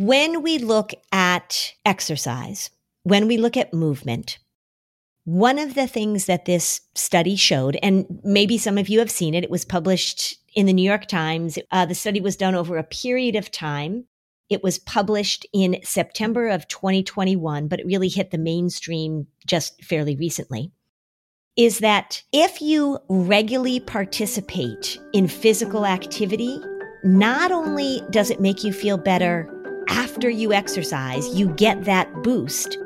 when we look at exercise, when we look at movement, one of the things that this study showed, and maybe some of you have seen it, it was published in the New York Times. Uh, the study was done over a period of time. It was published in September of 2021, but it really hit the mainstream just fairly recently. Is that if you regularly participate in physical activity, not only does it make you feel better after you exercise, you get that boost,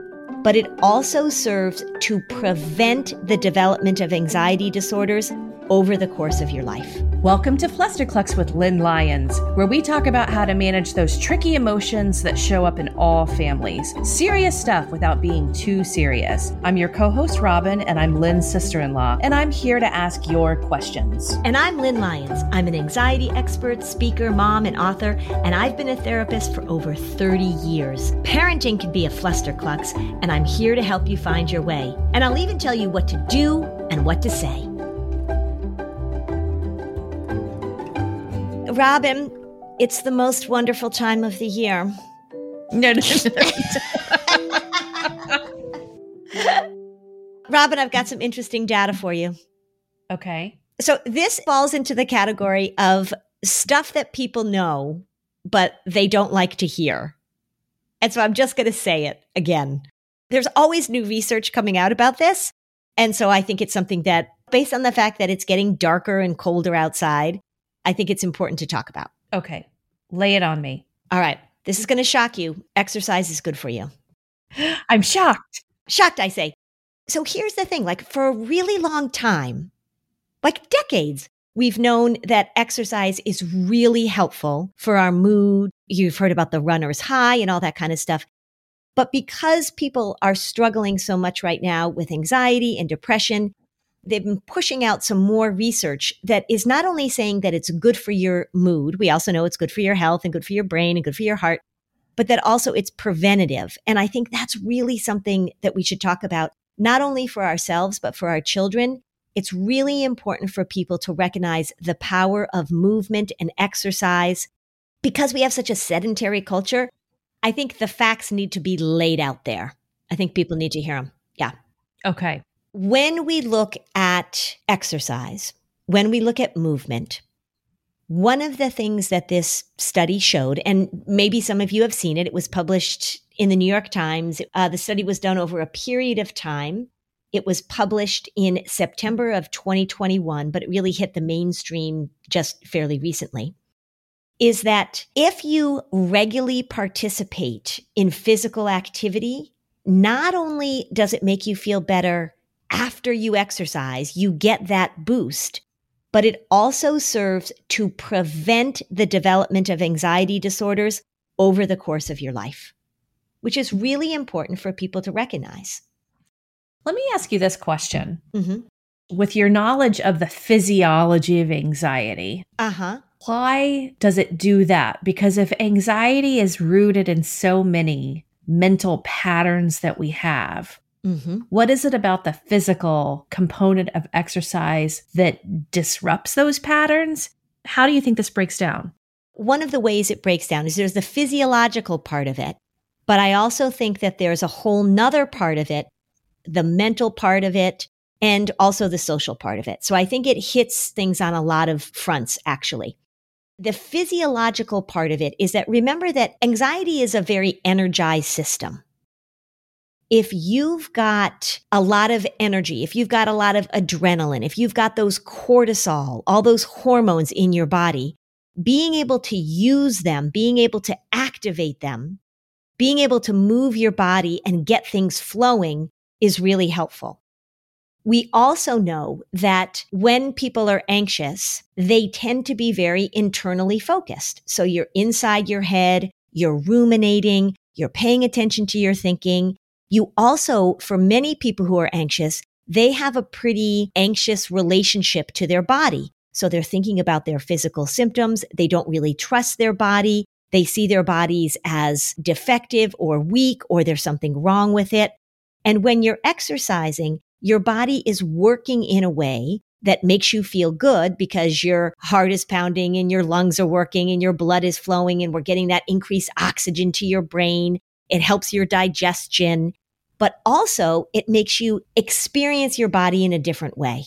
but it also serves to prevent the development of anxiety disorders over the course of your life. Welcome to Flusterclux with Lynn Lyons, where we talk about how to manage those tricky emotions that show up in all families. Serious stuff without being too serious. I'm your co host, Robin, and I'm Lynn's sister in law, and I'm here to ask your questions. And I'm Lynn Lyons. I'm an anxiety expert, speaker, mom, and author, and I've been a therapist for over 30 years. Parenting can be a flusterclux, and I'm here to help you find your way. And I'll even tell you what to do and what to say. Robin, it's the most wonderful time of the year. No, no, no. Robin, I've got some interesting data for you. Okay. So this falls into the category of stuff that people know, but they don't like to hear. And so I'm just going to say it again. There's always new research coming out about this. And so I think it's something that, based on the fact that it's getting darker and colder outside, I think it's important to talk about. Okay. Lay it on me. All right. This is going to shock you. Exercise is good for you. I'm shocked. Shocked, I say. So here's the thing like, for a really long time, like decades, we've known that exercise is really helpful for our mood. You've heard about the runner's high and all that kind of stuff. But because people are struggling so much right now with anxiety and depression, they've been pushing out some more research that is not only saying that it's good for your mood, we also know it's good for your health and good for your brain and good for your heart, but that also it's preventative. And I think that's really something that we should talk about, not only for ourselves, but for our children. It's really important for people to recognize the power of movement and exercise. Because we have such a sedentary culture, I think the facts need to be laid out there. I think people need to hear them. Yeah. Okay when we look at exercise, when we look at movement, one of the things that this study showed, and maybe some of you have seen it, it was published in the New York Times. Uh, the study was done over a period of time. It was published in September of 2021, but it really hit the mainstream just fairly recently. Is that if you regularly participate in physical activity, not only does it make you feel better after you exercise, you get that boost, but it also serves to prevent the development of anxiety disorders over the course of your life, which is really important for people to recognize. Let me ask you this question. Mm-hmm. With your knowledge of the physiology of anxiety, uh-huh. why does it do that? Because if anxiety is rooted in so many mental patterns that we have, Mm-hmm. What is it about the physical component of exercise that disrupts those patterns? How do you think this breaks down? One of the ways it breaks down is there's the physiological part of it, but I also think that there's a whole nother part of it, the mental part of it, and also the social part of it. So I think it hits things on a lot of fronts, actually. The physiological part of it is that remember that anxiety is a very energized system if you've got a lot of energy, if you've got a lot of adrenaline, if you've got those cortisol, all those hormones in your body, being able to use them, being able to activate them, being able to move your body and get things flowing is really helpful. We also know that when people are anxious, they tend to be very internally focused. So you're inside your head, you're ruminating, you're paying attention to your thinking, you also, for many people who are anxious, they have a pretty anxious relationship to their body. So they're thinking about their physical symptoms. They don't really trust their body. They see their bodies as defective or weak or there's something wrong with it. And when you're exercising, your body is working in a way that makes you feel good because your heart is pounding and your lungs are working and your blood is flowing and we're getting that increased oxygen to your brain. It helps your digestion, but also it makes you experience your body in a different way.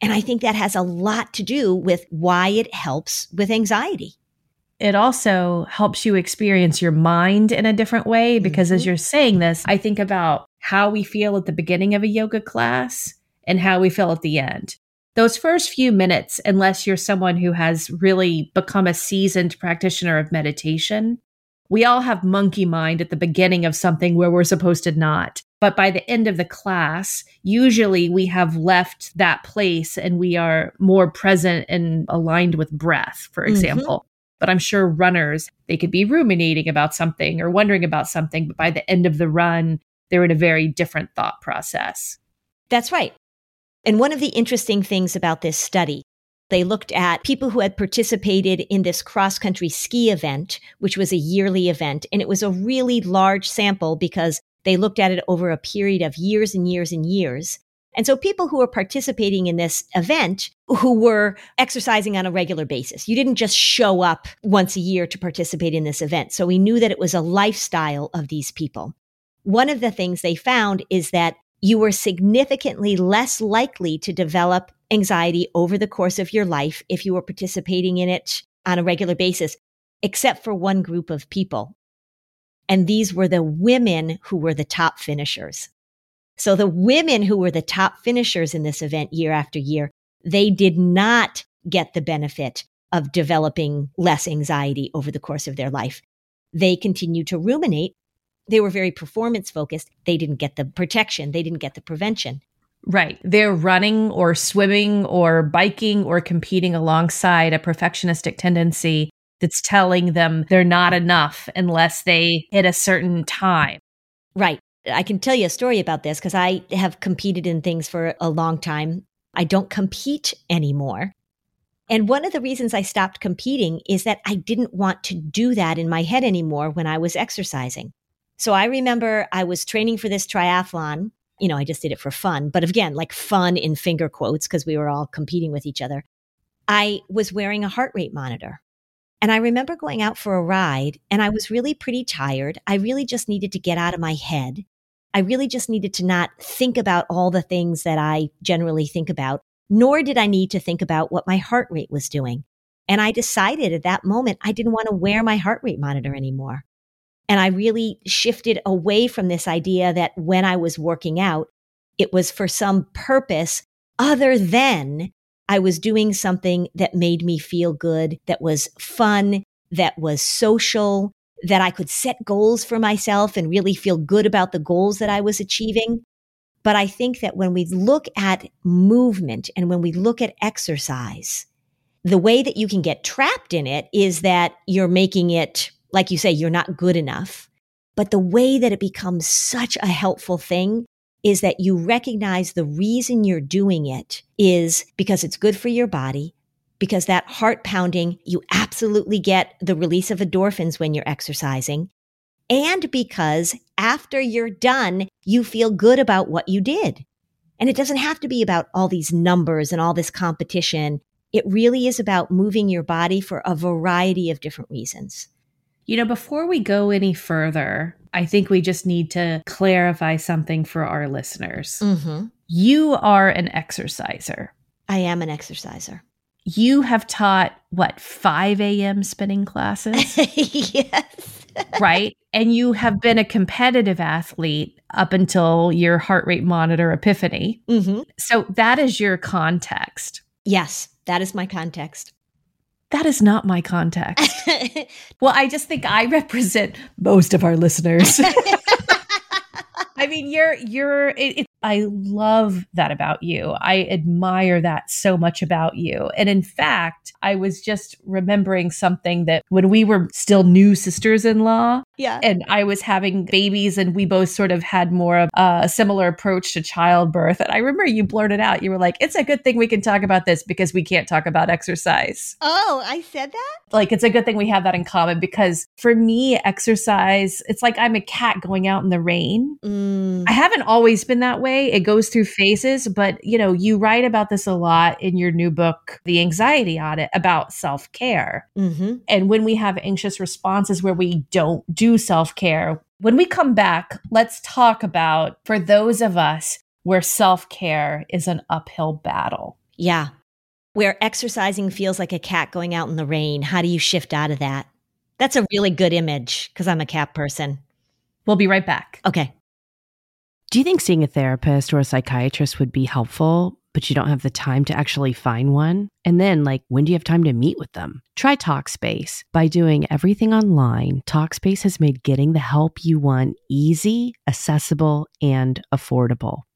And I think that has a lot to do with why it helps with anxiety. It also helps you experience your mind in a different way because mm-hmm. as you're saying this, I think about how we feel at the beginning of a yoga class and how we feel at the end. Those first few minutes, unless you're someone who has really become a seasoned practitioner of meditation, we all have monkey mind at the beginning of something where we're supposed to not. But by the end of the class, usually we have left that place and we are more present and aligned with breath, for mm-hmm. example. Mm-hmm. But I'm sure runners, they could be ruminating about something or wondering about something. But by the end of the run, they're in a very different thought process. That's right. And one of the interesting things about this study, they looked at people who had participated in this cross country ski event, which was a yearly event. And it was a really large sample because they looked at it over a period of years and years and years. And so people who were participating in this event who were exercising on a regular basis. You didn't just show up once a year to participate in this event. So we knew that it was a lifestyle of these people. One of the things they found is that you were significantly less likely to develop anxiety over the course of your life if you were participating in it on a regular basis, except for one group of people. And these were the women who were the top finishers. So the women who were the top finishers in this event year after year, they did not get the benefit of developing less anxiety over the course of their life. They continued to ruminate they were very performance focused. They didn't get the protection, they didn't get the prevention. Right. They're running or swimming or biking or competing alongside a perfectionistic tendency that's telling them they're not enough unless they hit a certain time. Right. I can tell you a story about this because I have competed in things for a long time. I don't compete anymore. And one of the reasons I stopped competing is that I didn't want to do that in my head anymore when I was exercising. So I remember I was training for this triathlon. You know, I just did it for fun, but again, like fun in finger quotes because we were all competing with each other. I was wearing a heart rate monitor. And I remember going out for a ride and I was really pretty tired. I really just needed to get out of my head. I really just needed to not think about all the things that I generally think about, nor did I need to think about what my heart rate was doing. And I decided at that moment I didn't want to wear my heart rate monitor anymore. And I really shifted away from this idea that when I was working out, it was for some purpose other than I was doing something that made me feel good, that was fun, that was social, that I could set goals for myself and really feel good about the goals that I was achieving. But I think that when we look at movement and when we look at exercise, the way that you can get trapped in it is that you're making it like you say, you're not good enough. But the way that it becomes such a helpful thing is that you recognize the reason you're doing it is because it's good for your body, because that heart pounding, you absolutely get the release of endorphins when you're exercising, and because after you're done, you feel good about what you did. And it doesn't have to be about all these numbers and all this competition. It really is about moving your body for a variety of different reasons. You know, before we go any further, I think we just need to clarify something for our listeners. Mm-hmm. You are an exerciser. I am an exerciser. You have taught what, 5 a.m. spinning classes? yes. right? And you have been a competitive athlete up until your heart rate monitor epiphany. Mm-hmm. So that is your context. Yes, that is my context that is not my context. well, I just think I represent most of our listeners. I mean, you're you're. It, it, I love that about you. I admire that so much about you. And in fact, I was just remembering something that when we were still new sisters-in-law, Yeah. And I was having babies, and we both sort of had more of a similar approach to childbirth. And I remember you blurted out, you were like, it's a good thing we can talk about this because we can't talk about exercise. Oh, I said that? Like, it's a good thing we have that in common because for me, exercise, it's like I'm a cat going out in the rain. Mm. I haven't always been that way. It goes through phases, but you know, you write about this a lot in your new book, The Anxiety Audit, about self care. Mm-hmm. And when we have anxious responses where we don't do self care, when we come back, let's talk about for those of us where self care is an uphill battle. Yeah. Where exercising feels like a cat going out in the rain. How do you shift out of that? That's a really good image because I'm a cat person. We'll be right back. Okay. Do you think seeing a therapist or a psychiatrist would be helpful, but you don't have the time to actually find one? And then, like, when do you have time to meet with them? Try Talkspace. By doing everything online, Talkspace has made getting the help you want easy, accessible, and affordable.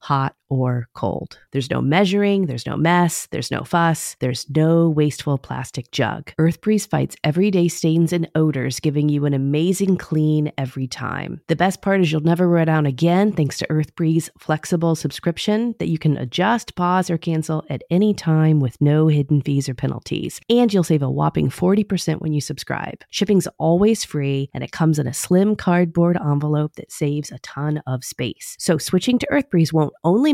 hot or cold. There's no measuring, there's no mess, there's no fuss, there's no wasteful plastic jug. EarthBreeze fights everyday stains and odors, giving you an amazing clean every time. The best part is you'll never run out again thanks to EarthBreeze flexible subscription that you can adjust, pause, or cancel at any time with no hidden fees or penalties. And you'll save a whopping 40% when you subscribe. Shipping's always free and it comes in a slim cardboard envelope that saves a ton of space. So switching to EarthBreeze won't only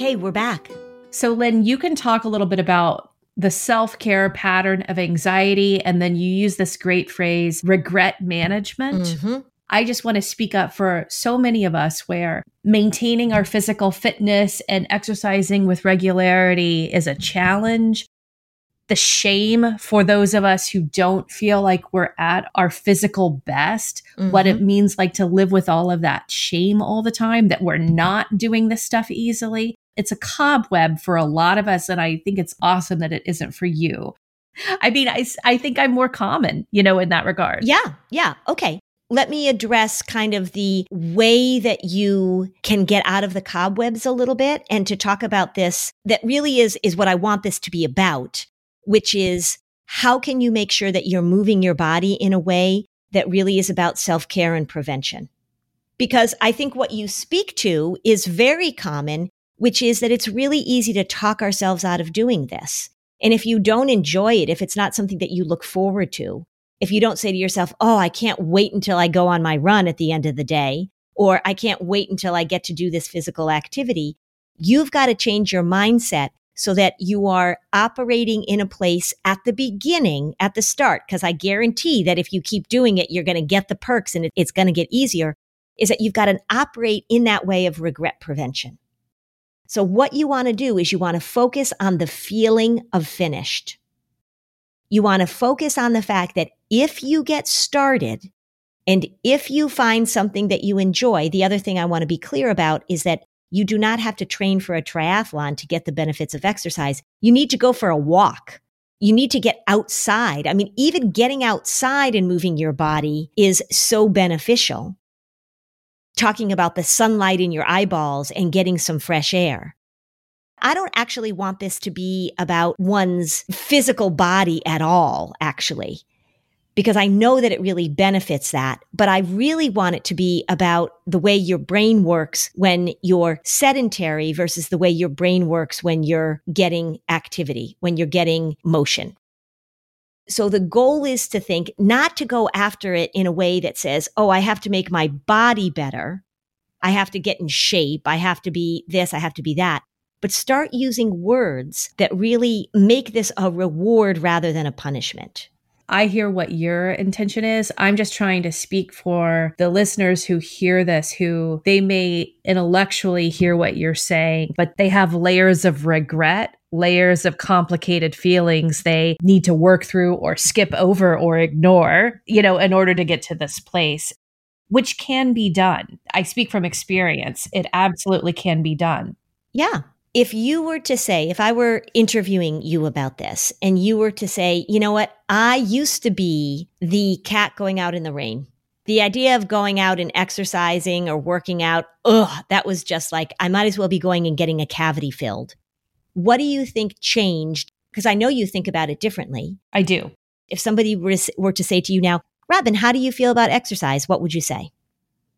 Okay, we're back. So, Lynn, you can talk a little bit about the self care pattern of anxiety, and then you use this great phrase, regret management. Mm-hmm. I just want to speak up for so many of us where maintaining our physical fitness and exercising with regularity is a challenge. The shame for those of us who don't feel like we're at our physical best, mm-hmm. what it mm-hmm. means like to live with all of that shame all the time, that we're not doing this stuff easily it's a cobweb for a lot of us. And I think it's awesome that it isn't for you. I mean, I, I think I'm more common, you know, in that regard. Yeah. Yeah. Okay. Let me address kind of the way that you can get out of the cobwebs a little bit and to talk about this that really is, is what I want this to be about, which is how can you make sure that you're moving your body in a way that really is about self care and prevention? Because I think what you speak to is very common which is that it's really easy to talk ourselves out of doing this. And if you don't enjoy it, if it's not something that you look forward to, if you don't say to yourself, Oh, I can't wait until I go on my run at the end of the day, or I can't wait until I get to do this physical activity, you've got to change your mindset so that you are operating in a place at the beginning, at the start. Cause I guarantee that if you keep doing it, you're going to get the perks and it's going to get easier is that you've got to operate in that way of regret prevention. So what you want to do is you want to focus on the feeling of finished. You want to focus on the fact that if you get started and if you find something that you enjoy, the other thing I want to be clear about is that you do not have to train for a triathlon to get the benefits of exercise. You need to go for a walk. You need to get outside. I mean, even getting outside and moving your body is so beneficial talking about the sunlight in your eyeballs and getting some fresh air. I don't actually want this to be about one's physical body at all, actually, because I know that it really benefits that. But I really want it to be about the way your brain works when you're sedentary versus the way your brain works when you're getting activity, when you're getting motion. So the goal is to think not to go after it in a way that says, Oh, I have to make my body better. I have to get in shape. I have to be this. I have to be that. But start using words that really make this a reward rather than a punishment. I hear what your intention is. I'm just trying to speak for the listeners who hear this, who they may intellectually hear what you're saying, but they have layers of regret layers of complicated feelings they need to work through or skip over or ignore, you know, in order to get to this place, which can be done. I speak from experience. It absolutely can be done. Yeah. If you were to say, if I were interviewing you about this and you were to say, you know what, I used to be the cat going out in the rain. The idea of going out and exercising or working out, ugh, that was just like, I might as well be going and getting a cavity filled. What do you think changed? Because I know you think about it differently. I do. If somebody were to say to you now, Robin, how do you feel about exercise? What would you say?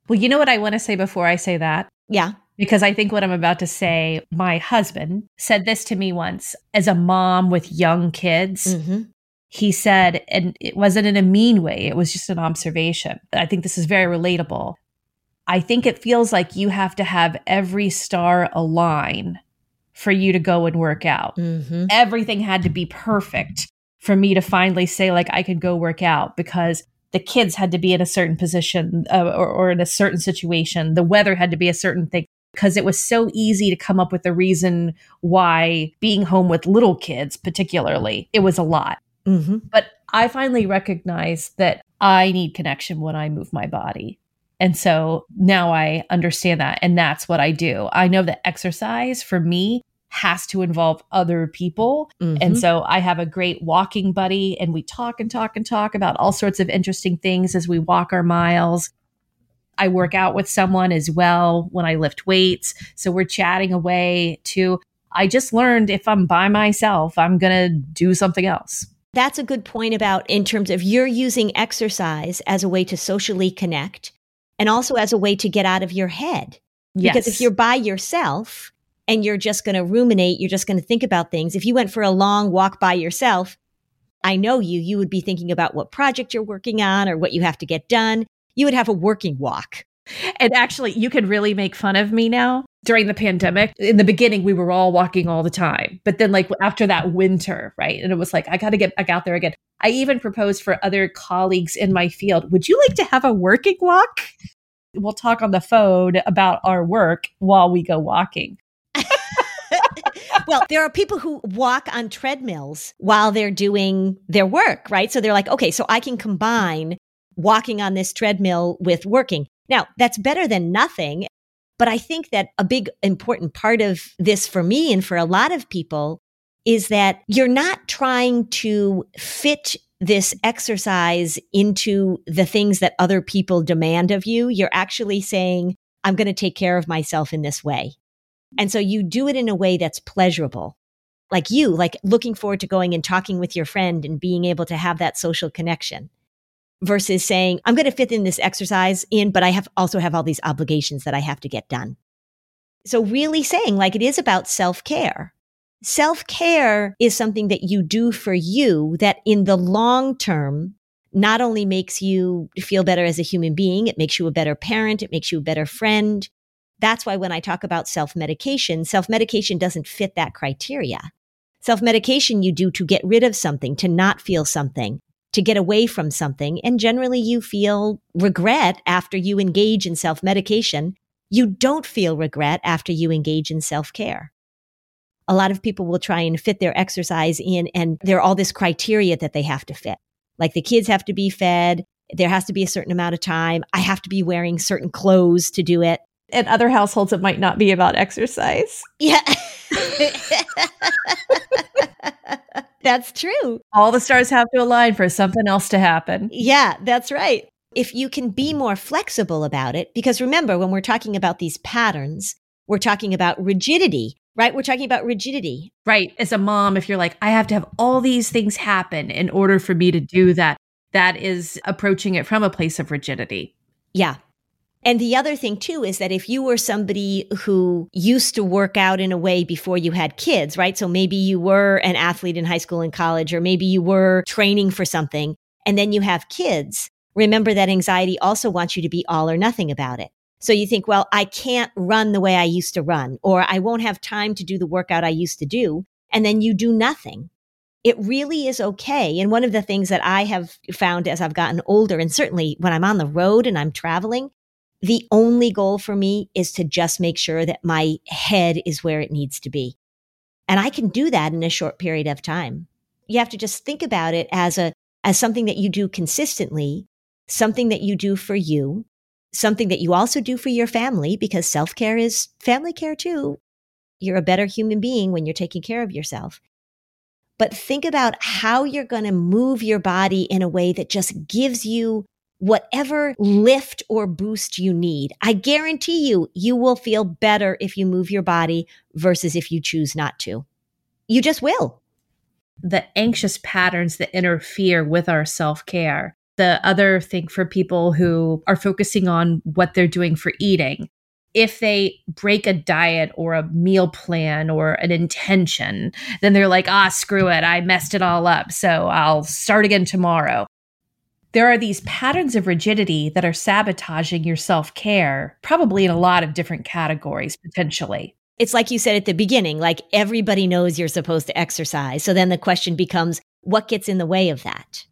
Well, you know what I want to say before I say that? Yeah. Because I think what I'm about to say, my husband said this to me once as a mom with young kids. Mm-hmm. He said, and it wasn't in a mean way, it was just an observation. I think this is very relatable. I think it feels like you have to have every star align for you to go and work out. Mm-hmm. Everything had to be perfect for me to finally say, like, I could go work out because the kids had to be in a certain position uh, or, or in a certain situation. The weather had to be a certain thing because it was so easy to come up with a reason why being home with little kids, particularly, it was a lot. Mm-hmm. But I finally recognized that I need connection when I move my body. And so now I understand that. And that's what I do. I know that exercise for me has to involve other people. Mm-hmm. And so I have a great walking buddy, and we talk and talk and talk about all sorts of interesting things as we walk our miles. I work out with someone as well when I lift weights. So we're chatting away too. I just learned if I'm by myself, I'm going to do something else. That's a good point about in terms of you're using exercise as a way to socially connect and also as a way to get out of your head. Yes. Because if you're by yourself, and you're just going to ruminate, you're just going to think about things. If you went for a long walk by yourself, I know you, you would be thinking about what project you're working on or what you have to get done. You would have a working walk. And actually, you can really make fun of me now. During the pandemic, in the beginning, we were all walking all the time. But then, like after that winter, right? And it was like, I got to get back out there again. I even proposed for other colleagues in my field Would you like to have a working walk? We'll talk on the phone about our work while we go walking well, there are people who walk on treadmills while they're doing their work, right? So they're like, okay, so I can combine walking on this treadmill with working. Now, that's better than nothing. But I think that a big important part of this for me and for a lot of people is that you're not trying to fit this exercise into the things that other people demand of you. You're actually saying, I'm going to take care of myself in this way. And so you do it in a way that's pleasurable. Like you, like looking forward to going and talking with your friend and being able to have that social connection versus saying, I'm going to fit in this exercise in, but I have also have all these obligations that I have to get done. So really saying like it is about self care. Self care is something that you do for you that in the long term not only makes you feel better as a human being, it makes you a better parent, it makes you a better friend, that's why when I talk about self medication, self medication doesn't fit that criteria. Self medication you do to get rid of something, to not feel something. To get away from something. And generally you feel regret after you engage in self medication. You don't feel regret after you engage in self care. A lot of people will try and fit their exercise in and there are all this criteria that they have to fit. Like the kids have to be fed. There has to be a certain amount of time. I have to be wearing certain clothes to do it. In other households, it might not be about exercise. Yeah. that's true. All the stars have to align for something else to happen. Yeah, that's right. If you can be more flexible about it, because remember, when we're talking about these patterns, we're talking about rigidity, right? We're talking about rigidity. Right. As a mom, if you're like, I have to have all these things happen in order for me to do that, that is approaching it from a place of rigidity. Yeah. And the other thing too is that if you were somebody who used to work out in a way before you had kids, right? So maybe you were an athlete in high school and college, or maybe you were training for something and then you have kids. Remember that anxiety also wants you to be all or nothing about it. So you think, well, I can't run the way I used to run, or I won't have time to do the workout I used to do. And then you do nothing. It really is okay. And one of the things that I have found as I've gotten older, and certainly when I'm on the road and I'm traveling, the only goal for me is to just make sure that my head is where it needs to be. And I can do that in a short period of time. You have to just think about it as a, as something that you do consistently, something that you do for you, something that you also do for your family because self care is family care too. You're a better human being when you're taking care of yourself. But think about how you're going to move your body in a way that just gives you whatever lift or boost you need. I guarantee you, you will feel better if you move your body versus if you choose not to. You just will. The anxious patterns that interfere with our self care. The other thing for people who are focusing on what they're doing for eating, if they break a diet or a meal plan or an intention, then they're like, ah, screw it. I messed it all up. So I'll start again tomorrow there are these patterns of rigidity that are sabotaging your self care, probably in a lot of different categories potentially. It's like you said at the beginning, like everybody knows you're supposed to exercise. So then the question becomes, what gets in the way of that?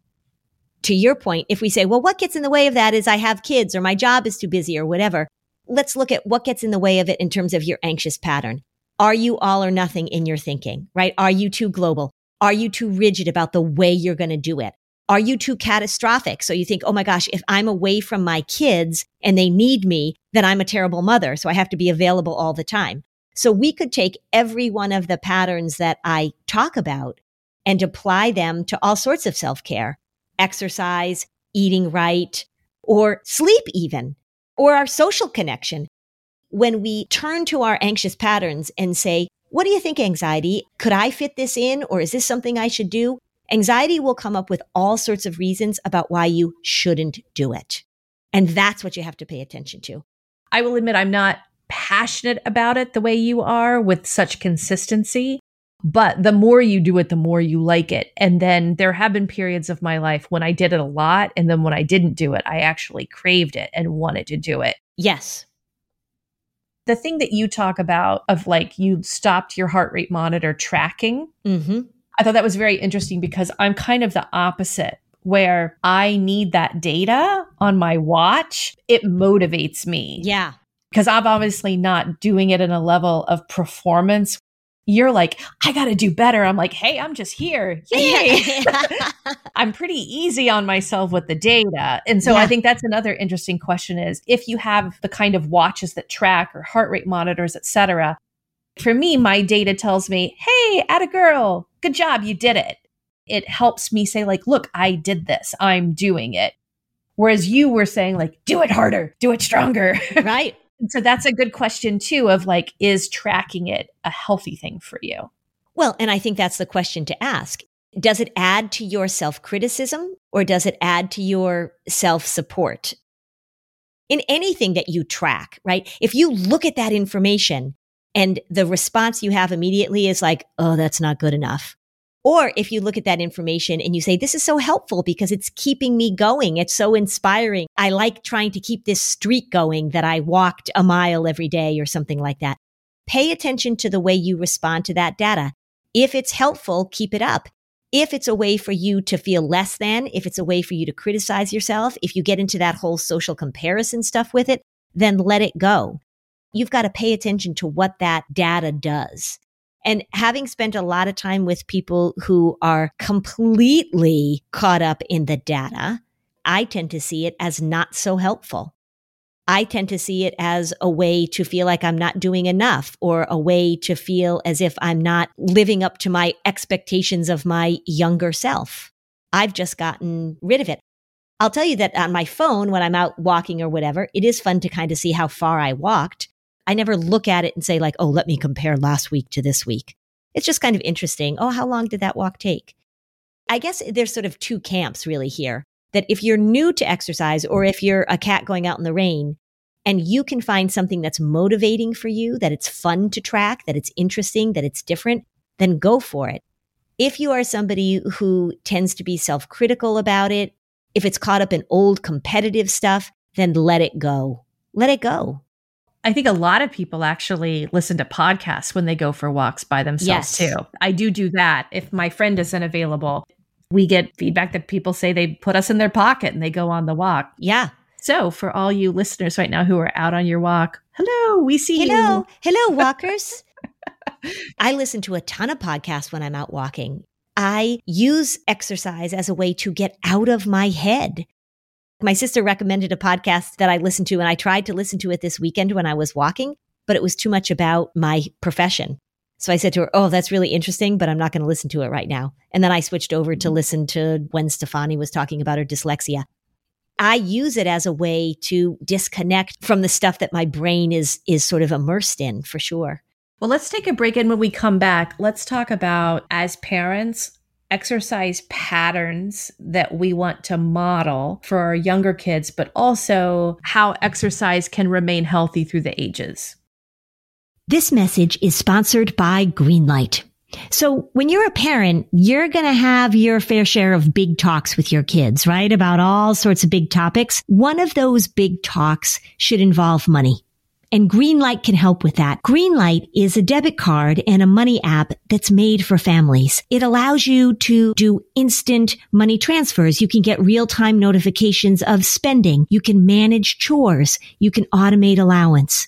To your point, if we say, well, what gets in the way of that is I have kids or my job is too busy or whatever, let's look at what gets in the way of it in terms of your anxious pattern. Are you all or nothing in your thinking, right? Are you too global? Are you too rigid about the way you're going to do it? Are you too catastrophic? So you think, oh my gosh, if I'm away from my kids and they need me, then I'm a terrible mother. So I have to be available all the time. So we could take every one of the patterns that I talk about and apply them to all sorts of self care, exercise, eating right, or sleep even, or our social connection. When we turn to our anxious patterns and say, what do you think, anxiety? Could I fit this in? Or is this something I should do? Anxiety will come up with all sorts of reasons about why you shouldn't do it. And that's what you have to pay attention to. I will admit I'm not passionate about it the way you are with such consistency. But the more you do it, the more you like it. And then there have been periods of my life when I did it a lot. And then when I didn't do it, I actually craved it and wanted to do it. Yes. The thing that you talk about of like you stopped your heart rate monitor tracking. Mm-hmm. I thought that was very interesting because I'm kind of the opposite where I need that data on my watch. It motivates me. Yeah. Because I'm obviously not doing it in a level of performance. You're like, I got to do better. I'm like, hey, I'm just here. Yay. I'm pretty easy on myself with the data. And so yeah. I think that's another interesting question is if you have the kind of watches that track or heart rate monitors, et cetera, for me, my data tells me, hey, at a girl, good job, you did it. It helps me say, like, look, I did this, I'm doing it. Whereas you were saying, like, do it harder, do it stronger. Right. so that's a good question, too, of like, is tracking it a healthy thing for you? Well, and I think that's the question to ask. Does it add to your self criticism or does it add to your self support? In anything that you track, right? If you look at that information and the response you have immediately is like, oh, that's not good enough. Or if you look at that information and you say, this is so helpful because it's keeping me going. It's so inspiring. I like trying to keep this streak going that I walked a mile every day or something like that. Pay attention to the way you respond to that data. If it's helpful, keep it up. If it's a way for you to feel less than, if it's a way for you to criticize yourself, if you get into that whole social comparison stuff with it, then let it go. You've got to pay attention to what that data does. And having spent a lot of time with people who are completely caught up in the data, I tend to see it as not so helpful. I tend to see it as a way to feel like I'm not doing enough or a way to feel as if I'm not living up to my expectations of my younger self. I've just gotten rid of it. I'll tell you that on my phone, when I'm out walking or whatever, it is fun to kind of see how far I walked. I never look at it and say, like, oh, let me compare last week to this week. It's just kind of interesting. Oh, how long did that walk take? I guess there's sort of two camps really here that if you're new to exercise or if you're a cat going out in the rain and you can find something that's motivating for you, that it's fun to track, that it's interesting, that it's different, then go for it. If you are somebody who tends to be self critical about it, if it's caught up in old competitive stuff, then let it go. Let it go. I think a lot of people actually listen to podcasts when they go for walks by themselves yes. too. I do do that. If my friend isn't available, we get feedback that people say they put us in their pocket and they go on the walk. Yeah. So, for all you listeners right now who are out on your walk, hello, we see hello, you. Hello, walkers. I listen to a ton of podcasts when I'm out walking. I use exercise as a way to get out of my head. My sister recommended a podcast that I listened to, and I tried to listen to it this weekend when I was walking, but it was too much about my profession. So I said to her, Oh, that's really interesting, but I'm not going to listen to it right now. And then I switched over to mm-hmm. listen to when Stefani was talking about her dyslexia. I use it as a way to disconnect from the stuff that my brain is is sort of immersed in for sure. Well, let's take a break and when we come back, let's talk about as parents exercise patterns that we want to model for our younger kids, but also how exercise can remain healthy through the ages. This message is sponsored by Greenlight. So when you're a parent, you're going to have your fair share of big talks with your kids, right? About all sorts of big topics. One of those big talks should involve money. And Greenlight can help with that. Greenlight is a debit card and a money app that's made for families. It allows you to do instant money transfers. You can get real time notifications of spending. You can manage chores. You can automate allowance.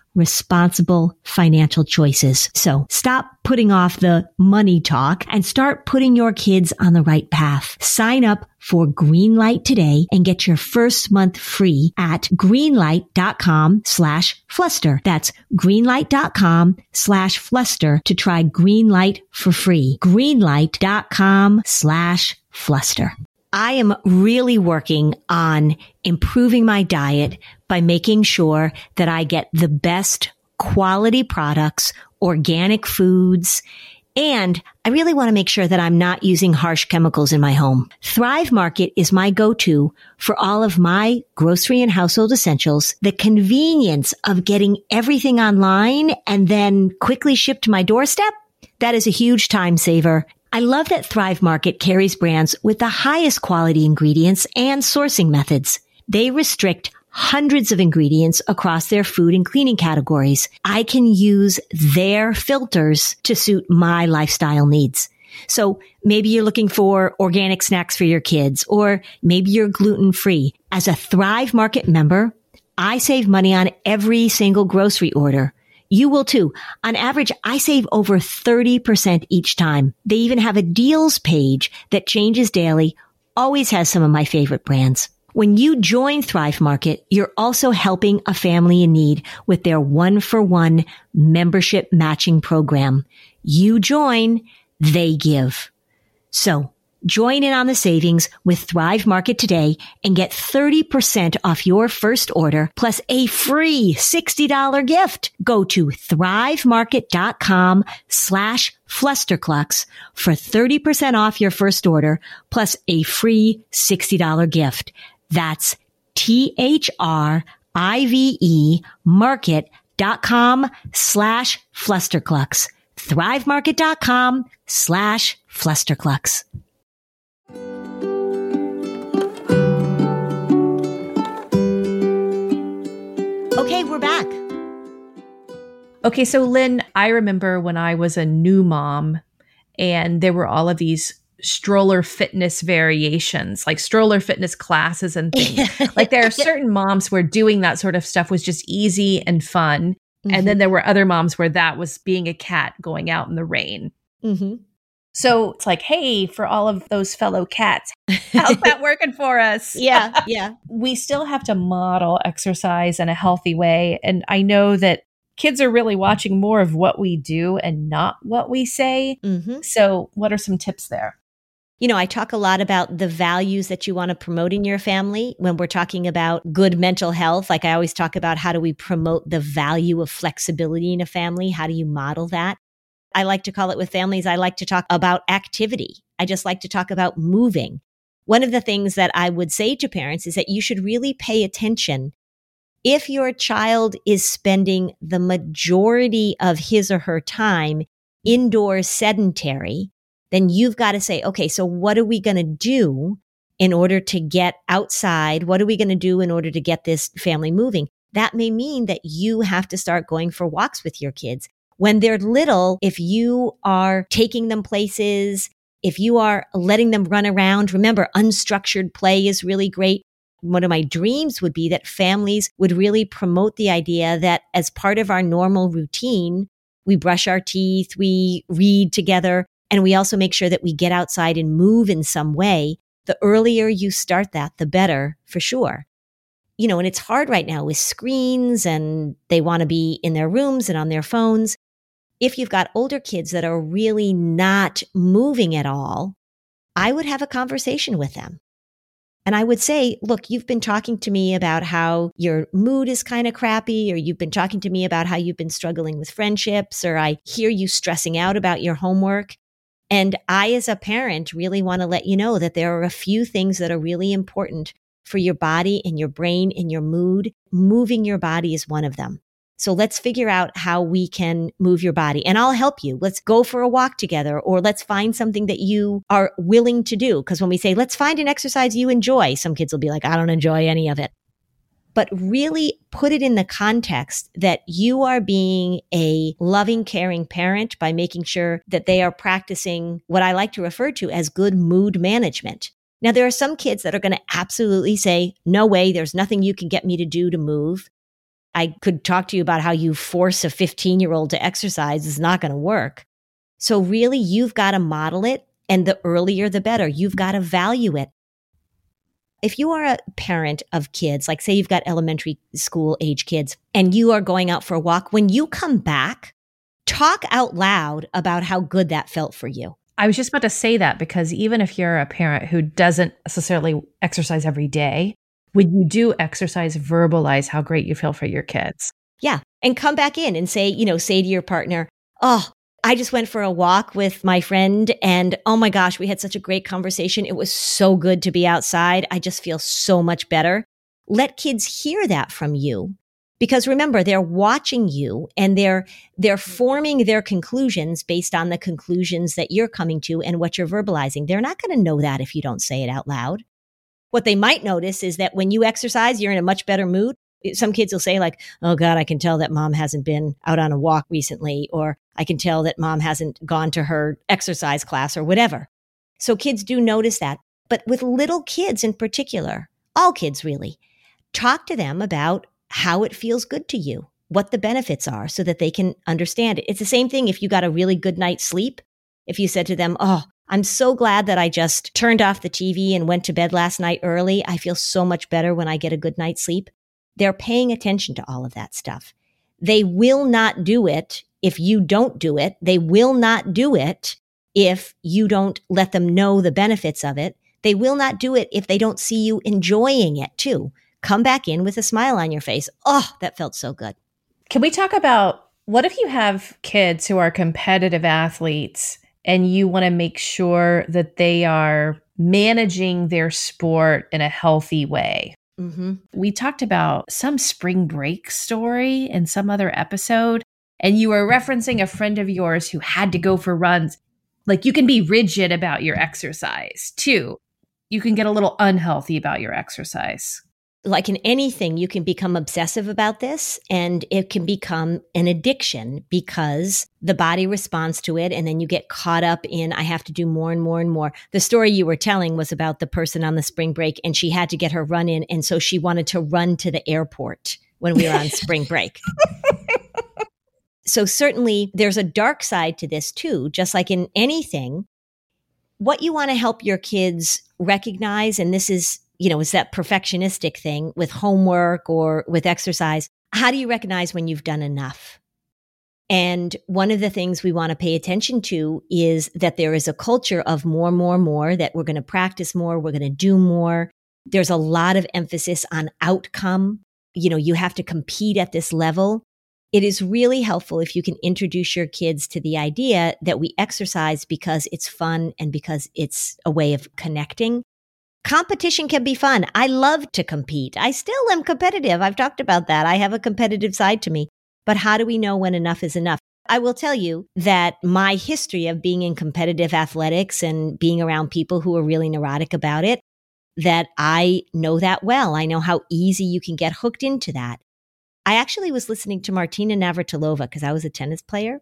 responsible financial choices. So stop putting off the money talk and start putting your kids on the right path. Sign up for Greenlight today and get your first month free at greenlight.com slash fluster. That's greenlight.com slash fluster to try Greenlight for free. Greenlight.com slash fluster. I am really working on improving my diet by making sure that I get the best quality products, organic foods, and I really want to make sure that I'm not using harsh chemicals in my home. Thrive Market is my go-to for all of my grocery and household essentials. The convenience of getting everything online and then quickly shipped to my doorstep. That is a huge time saver I love that Thrive Market carries brands with the highest quality ingredients and sourcing methods. They restrict hundreds of ingredients across their food and cleaning categories. I can use their filters to suit my lifestyle needs. So maybe you're looking for organic snacks for your kids, or maybe you're gluten free. As a Thrive Market member, I save money on every single grocery order. You will too. On average, I save over 30% each time. They even have a deals page that changes daily, always has some of my favorite brands. When you join Thrive Market, you're also helping a family in need with their one for one membership matching program. You join, they give. So Join in on the savings with Thrive Market today and get 30% off your first order plus a free $60 gift. Go to thrivemarket.com slash flusterclux for 30% off your first order plus a free $60 gift. That's T-H-R-I-V-E market.com slash flusterclux. Thrivemarket.com slash flusterclux. We're back. Okay, so Lynn, I remember when I was a new mom and there were all of these stroller fitness variations, like stroller fitness classes and things. like there are certain moms where doing that sort of stuff was just easy and fun. Mm-hmm. And then there were other moms where that was being a cat going out in the rain. Mm-hmm. So it's like, hey, for all of those fellow cats, how's that working for us? Yeah, yeah. we still have to model exercise in a healthy way. And I know that kids are really watching more of what we do and not what we say. Mm-hmm. So, what are some tips there? You know, I talk a lot about the values that you want to promote in your family when we're talking about good mental health. Like I always talk about how do we promote the value of flexibility in a family? How do you model that? I like to call it with families, I like to talk about activity. I just like to talk about moving. One of the things that I would say to parents is that you should really pay attention if your child is spending the majority of his or her time indoors sedentary, then you've got to say, okay, so what are we going to do in order to get outside? What are we going to do in order to get this family moving? That may mean that you have to start going for walks with your kids. When they're little, if you are taking them places, if you are letting them run around, remember unstructured play is really great. One of my dreams would be that families would really promote the idea that as part of our normal routine, we brush our teeth, we read together, and we also make sure that we get outside and move in some way. The earlier you start that, the better for sure you know, and it's hard right now with screens and they want to be in their rooms and on their phones if you've got older kids that are really not moving at all, I would have a conversation with them. And I would say, look, you've been talking to me about how your mood is kind of crappy, or you've been talking to me about how you've been struggling with friendships, or I hear you stressing out about your homework. And I, as a parent, really want to let you know that there are a few things that are really important for your body and your brain and your mood. Moving your body is one of them. So let's figure out how we can move your body and I'll help you. Let's go for a walk together or let's find something that you are willing to do. Cause when we say, let's find an exercise you enjoy, some kids will be like, I don't enjoy any of it. But really put it in the context that you are being a loving, caring parent by making sure that they are practicing what I like to refer to as good mood management. Now, there are some kids that are going to absolutely say, no way, there's nothing you can get me to do to move. I could talk to you about how you force a 15 year old to exercise is not going to work. So really, you've got to model it. And the earlier, the better. You've got to value it. If you are a parent of kids, like say you've got elementary school age kids and you are going out for a walk, when you come back, talk out loud about how good that felt for you. I was just about to say that because even if you're a parent who doesn't necessarily exercise every day, when you do exercise, verbalize how great you feel for your kids. Yeah. And come back in and say, you know, say to your partner, Oh, I just went for a walk with my friend and oh my gosh, we had such a great conversation. It was so good to be outside. I just feel so much better. Let kids hear that from you. Because remember, they're watching you and they're, they're forming their conclusions based on the conclusions that you're coming to and what you're verbalizing. They're not going to know that if you don't say it out loud. What they might notice is that when you exercise, you're in a much better mood. Some kids will say like, "Oh God, I can tell that mom hasn't been out on a walk recently," or "I can tell that mom hasn't gone to her exercise class," or whatever. So kids do notice that. But with little kids in particular, all kids really, talk to them about how it feels good to you, what the benefits are so that they can understand it. It's the same thing if you got a really good night's sleep. If you said to them, Oh, I'm so glad that I just turned off the TV and went to bed last night early. I feel so much better when I get a good night's sleep. They're paying attention to all of that stuff. They will not do it if you don't do it. They will not do it if you don't let them know the benefits of it. They will not do it if they don't see you enjoying it too. Come back in with a smile on your face. Oh, that felt so good. Can we talk about what if you have kids who are competitive athletes and you want to make sure that they are managing their sport in a healthy way? Mm-hmm. We talked about some spring break story in some other episode, and you were referencing a friend of yours who had to go for runs. Like you can be rigid about your exercise too. You can get a little unhealthy about your exercise like in anything, you can become obsessive about this and it can become an addiction because the body responds to it. And then you get caught up in, I have to do more and more and more. The story you were telling was about the person on the spring break and she had to get her run in. And so she wanted to run to the airport when we were on spring break. so certainly there's a dark side to this too, just like in anything. What you want to help your kids recognize, and this is you know, is that perfectionistic thing with homework or with exercise. How do you recognize when you've done enough? And one of the things we want to pay attention to is that there is a culture of more, more, more, that we're going to practice more, we're going to do more. There's a lot of emphasis on outcome. You know, you have to compete at this level. It is really helpful if you can introduce your kids to the idea that we exercise because it's fun and because it's a way of connecting competition can be fun. I love to compete. I still am competitive. I've talked about that. I have a competitive side to me. But how do we know when enough is enough? I will tell you that my history of being in competitive athletics and being around people who are really neurotic about it, that I know that well. I know how easy you can get hooked into that. I actually was listening to Martina Navratilova because I was a tennis player.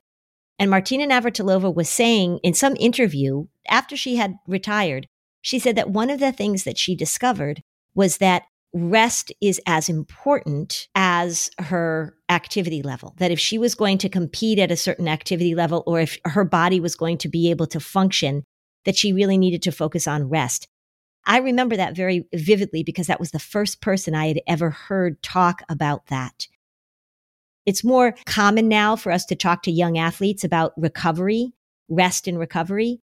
And Martina Navratilova was saying in some interview after she had retired she said that one of the things that she discovered was that rest is as important as her activity level. That if she was going to compete at a certain activity level or if her body was going to be able to function, that she really needed to focus on rest. I remember that very vividly because that was the first person I had ever heard talk about that. It's more common now for us to talk to young athletes about recovery, rest and recovery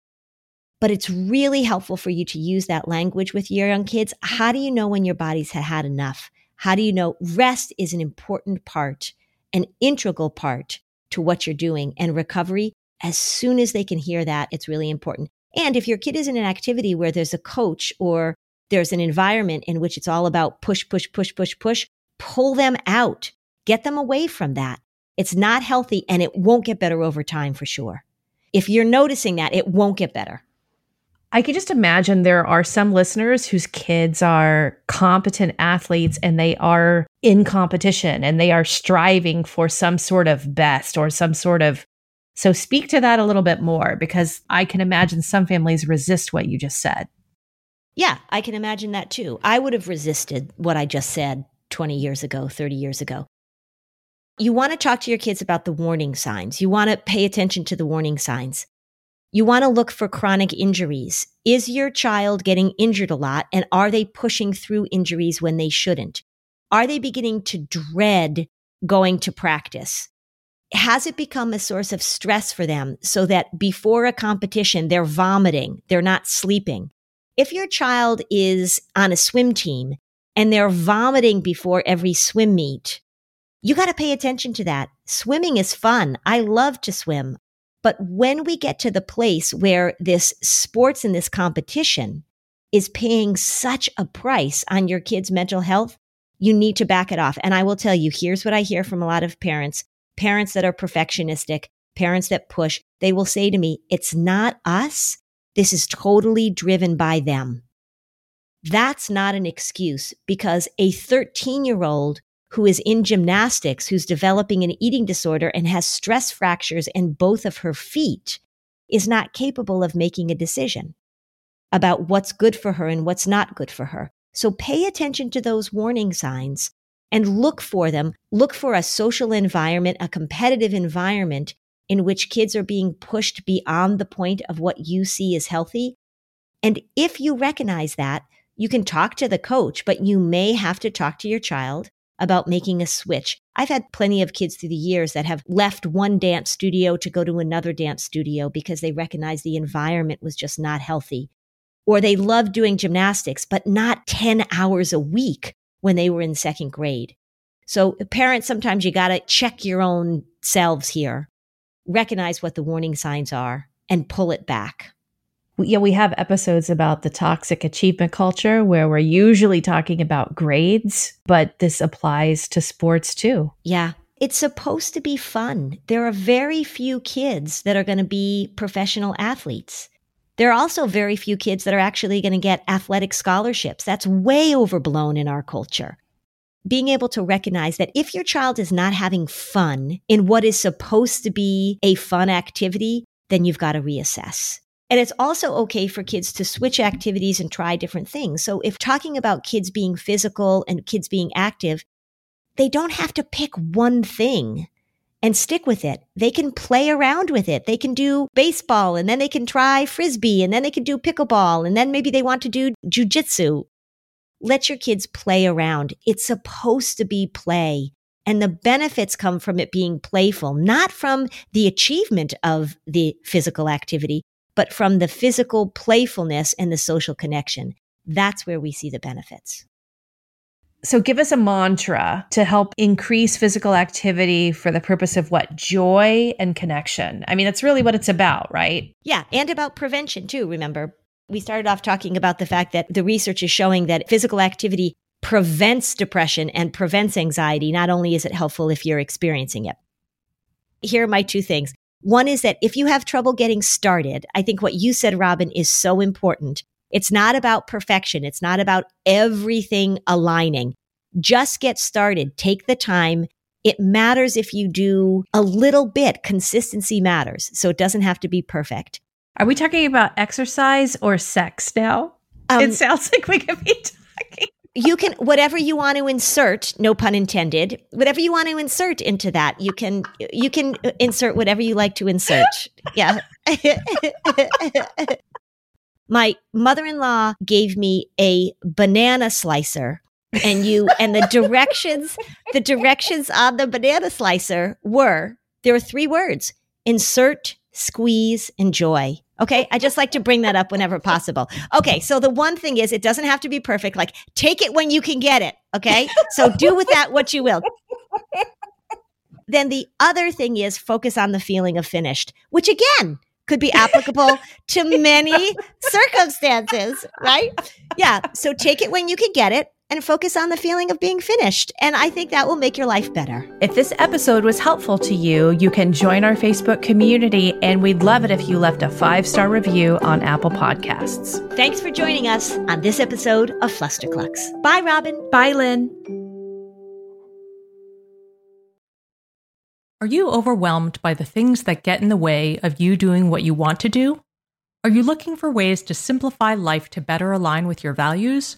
but it's really helpful for you to use that language with your young kids. How do you know when your body's had enough? How do you know rest is an important part, an integral part to what you're doing and recovery? As soon as they can hear that, it's really important. And if your kid is in an activity where there's a coach or there's an environment in which it's all about push, push, push, push, push, pull them out, get them away from that. It's not healthy and it won't get better over time for sure. If you're noticing that, it won't get better. I can just imagine there are some listeners whose kids are competent athletes and they are in competition and they are striving for some sort of best or some sort of. So, speak to that a little bit more because I can imagine some families resist what you just said. Yeah, I can imagine that too. I would have resisted what I just said 20 years ago, 30 years ago. You want to talk to your kids about the warning signs. You want to pay attention to the warning signs. You want to look for chronic injuries. Is your child getting injured a lot? And are they pushing through injuries when they shouldn't? Are they beginning to dread going to practice? Has it become a source of stress for them so that before a competition, they're vomiting, they're not sleeping? If your child is on a swim team and they're vomiting before every swim meet, you got to pay attention to that. Swimming is fun. I love to swim. But when we get to the place where this sports and this competition is paying such a price on your kid's mental health, you need to back it off. And I will tell you, here's what I hear from a lot of parents parents that are perfectionistic, parents that push. They will say to me, It's not us. This is totally driven by them. That's not an excuse because a 13 year old who is in gymnastics, who's developing an eating disorder and has stress fractures in both of her feet, is not capable of making a decision about what's good for her and what's not good for her. So pay attention to those warning signs and look for them. Look for a social environment, a competitive environment in which kids are being pushed beyond the point of what you see as healthy. And if you recognize that, you can talk to the coach, but you may have to talk to your child about making a switch. I've had plenty of kids through the years that have left one dance studio to go to another dance studio because they recognize the environment was just not healthy. Or they loved doing gymnastics, but not 10 hours a week when they were in second grade. So parents, sometimes you got to check your own selves here, recognize what the warning signs are and pull it back yeah, we have episodes about the toxic achievement culture where we're usually talking about grades, but this applies to sports too. Yeah. It's supposed to be fun. There are very few kids that are going to be professional athletes. There are also very few kids that are actually going to get athletic scholarships. That's way overblown in our culture. Being able to recognize that if your child is not having fun in what is supposed to be a fun activity, then you've got to reassess. And it's also okay for kids to switch activities and try different things. So if talking about kids being physical and kids being active, they don't have to pick one thing and stick with it. They can play around with it. They can do baseball and then they can try frisbee and then they can do pickleball and then maybe they want to do jujitsu. Let your kids play around. It's supposed to be play. And the benefits come from it being playful, not from the achievement of the physical activity, but from the physical playfulness and the social connection. That's where we see the benefits. So, give us a mantra to help increase physical activity for the purpose of what? Joy and connection. I mean, that's really what it's about, right? Yeah. And about prevention, too. Remember, we started off talking about the fact that the research is showing that physical activity prevents depression and prevents anxiety. Not only is it helpful if you're experiencing it. Here are my two things. One is that if you have trouble getting started, I think what you said, Robin, is so important. It's not about perfection. It's not about everything aligning. Just get started. Take the time. It matters if you do a little bit. Consistency matters. So it doesn't have to be perfect. Are we talking about exercise or sex now? Um, it sounds like we could be talking you can whatever you want to insert no pun intended whatever you want to insert into that you can you can insert whatever you like to insert. Yeah. My mother-in-law gave me a banana slicer and you and the directions the directions on the banana slicer were there were three words insert squeeze enjoy Okay. I just like to bring that up whenever possible. Okay. So the one thing is, it doesn't have to be perfect. Like, take it when you can get it. Okay. So do with that what you will. Then the other thing is focus on the feeling of finished, which again could be applicable to many circumstances, right? Yeah. So take it when you can get it and focus on the feeling of being finished. And I think that will make your life better. If this episode was helpful to you, you can join our Facebook community, and we'd love it if you left a five star review on Apple Podcasts. Thanks for joining us on this episode of Flusterclux. Bye, Robin. Bye, Lynn. Are you overwhelmed by the things that get in the way of you doing what you want to do? Are you looking for ways to simplify life to better align with your values?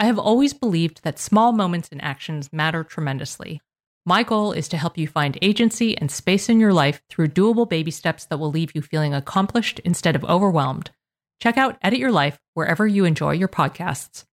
I have always believed that small moments and actions matter tremendously. My goal is to help you find agency and space in your life through doable baby steps that will leave you feeling accomplished instead of overwhelmed. Check out Edit Your Life wherever you enjoy your podcasts.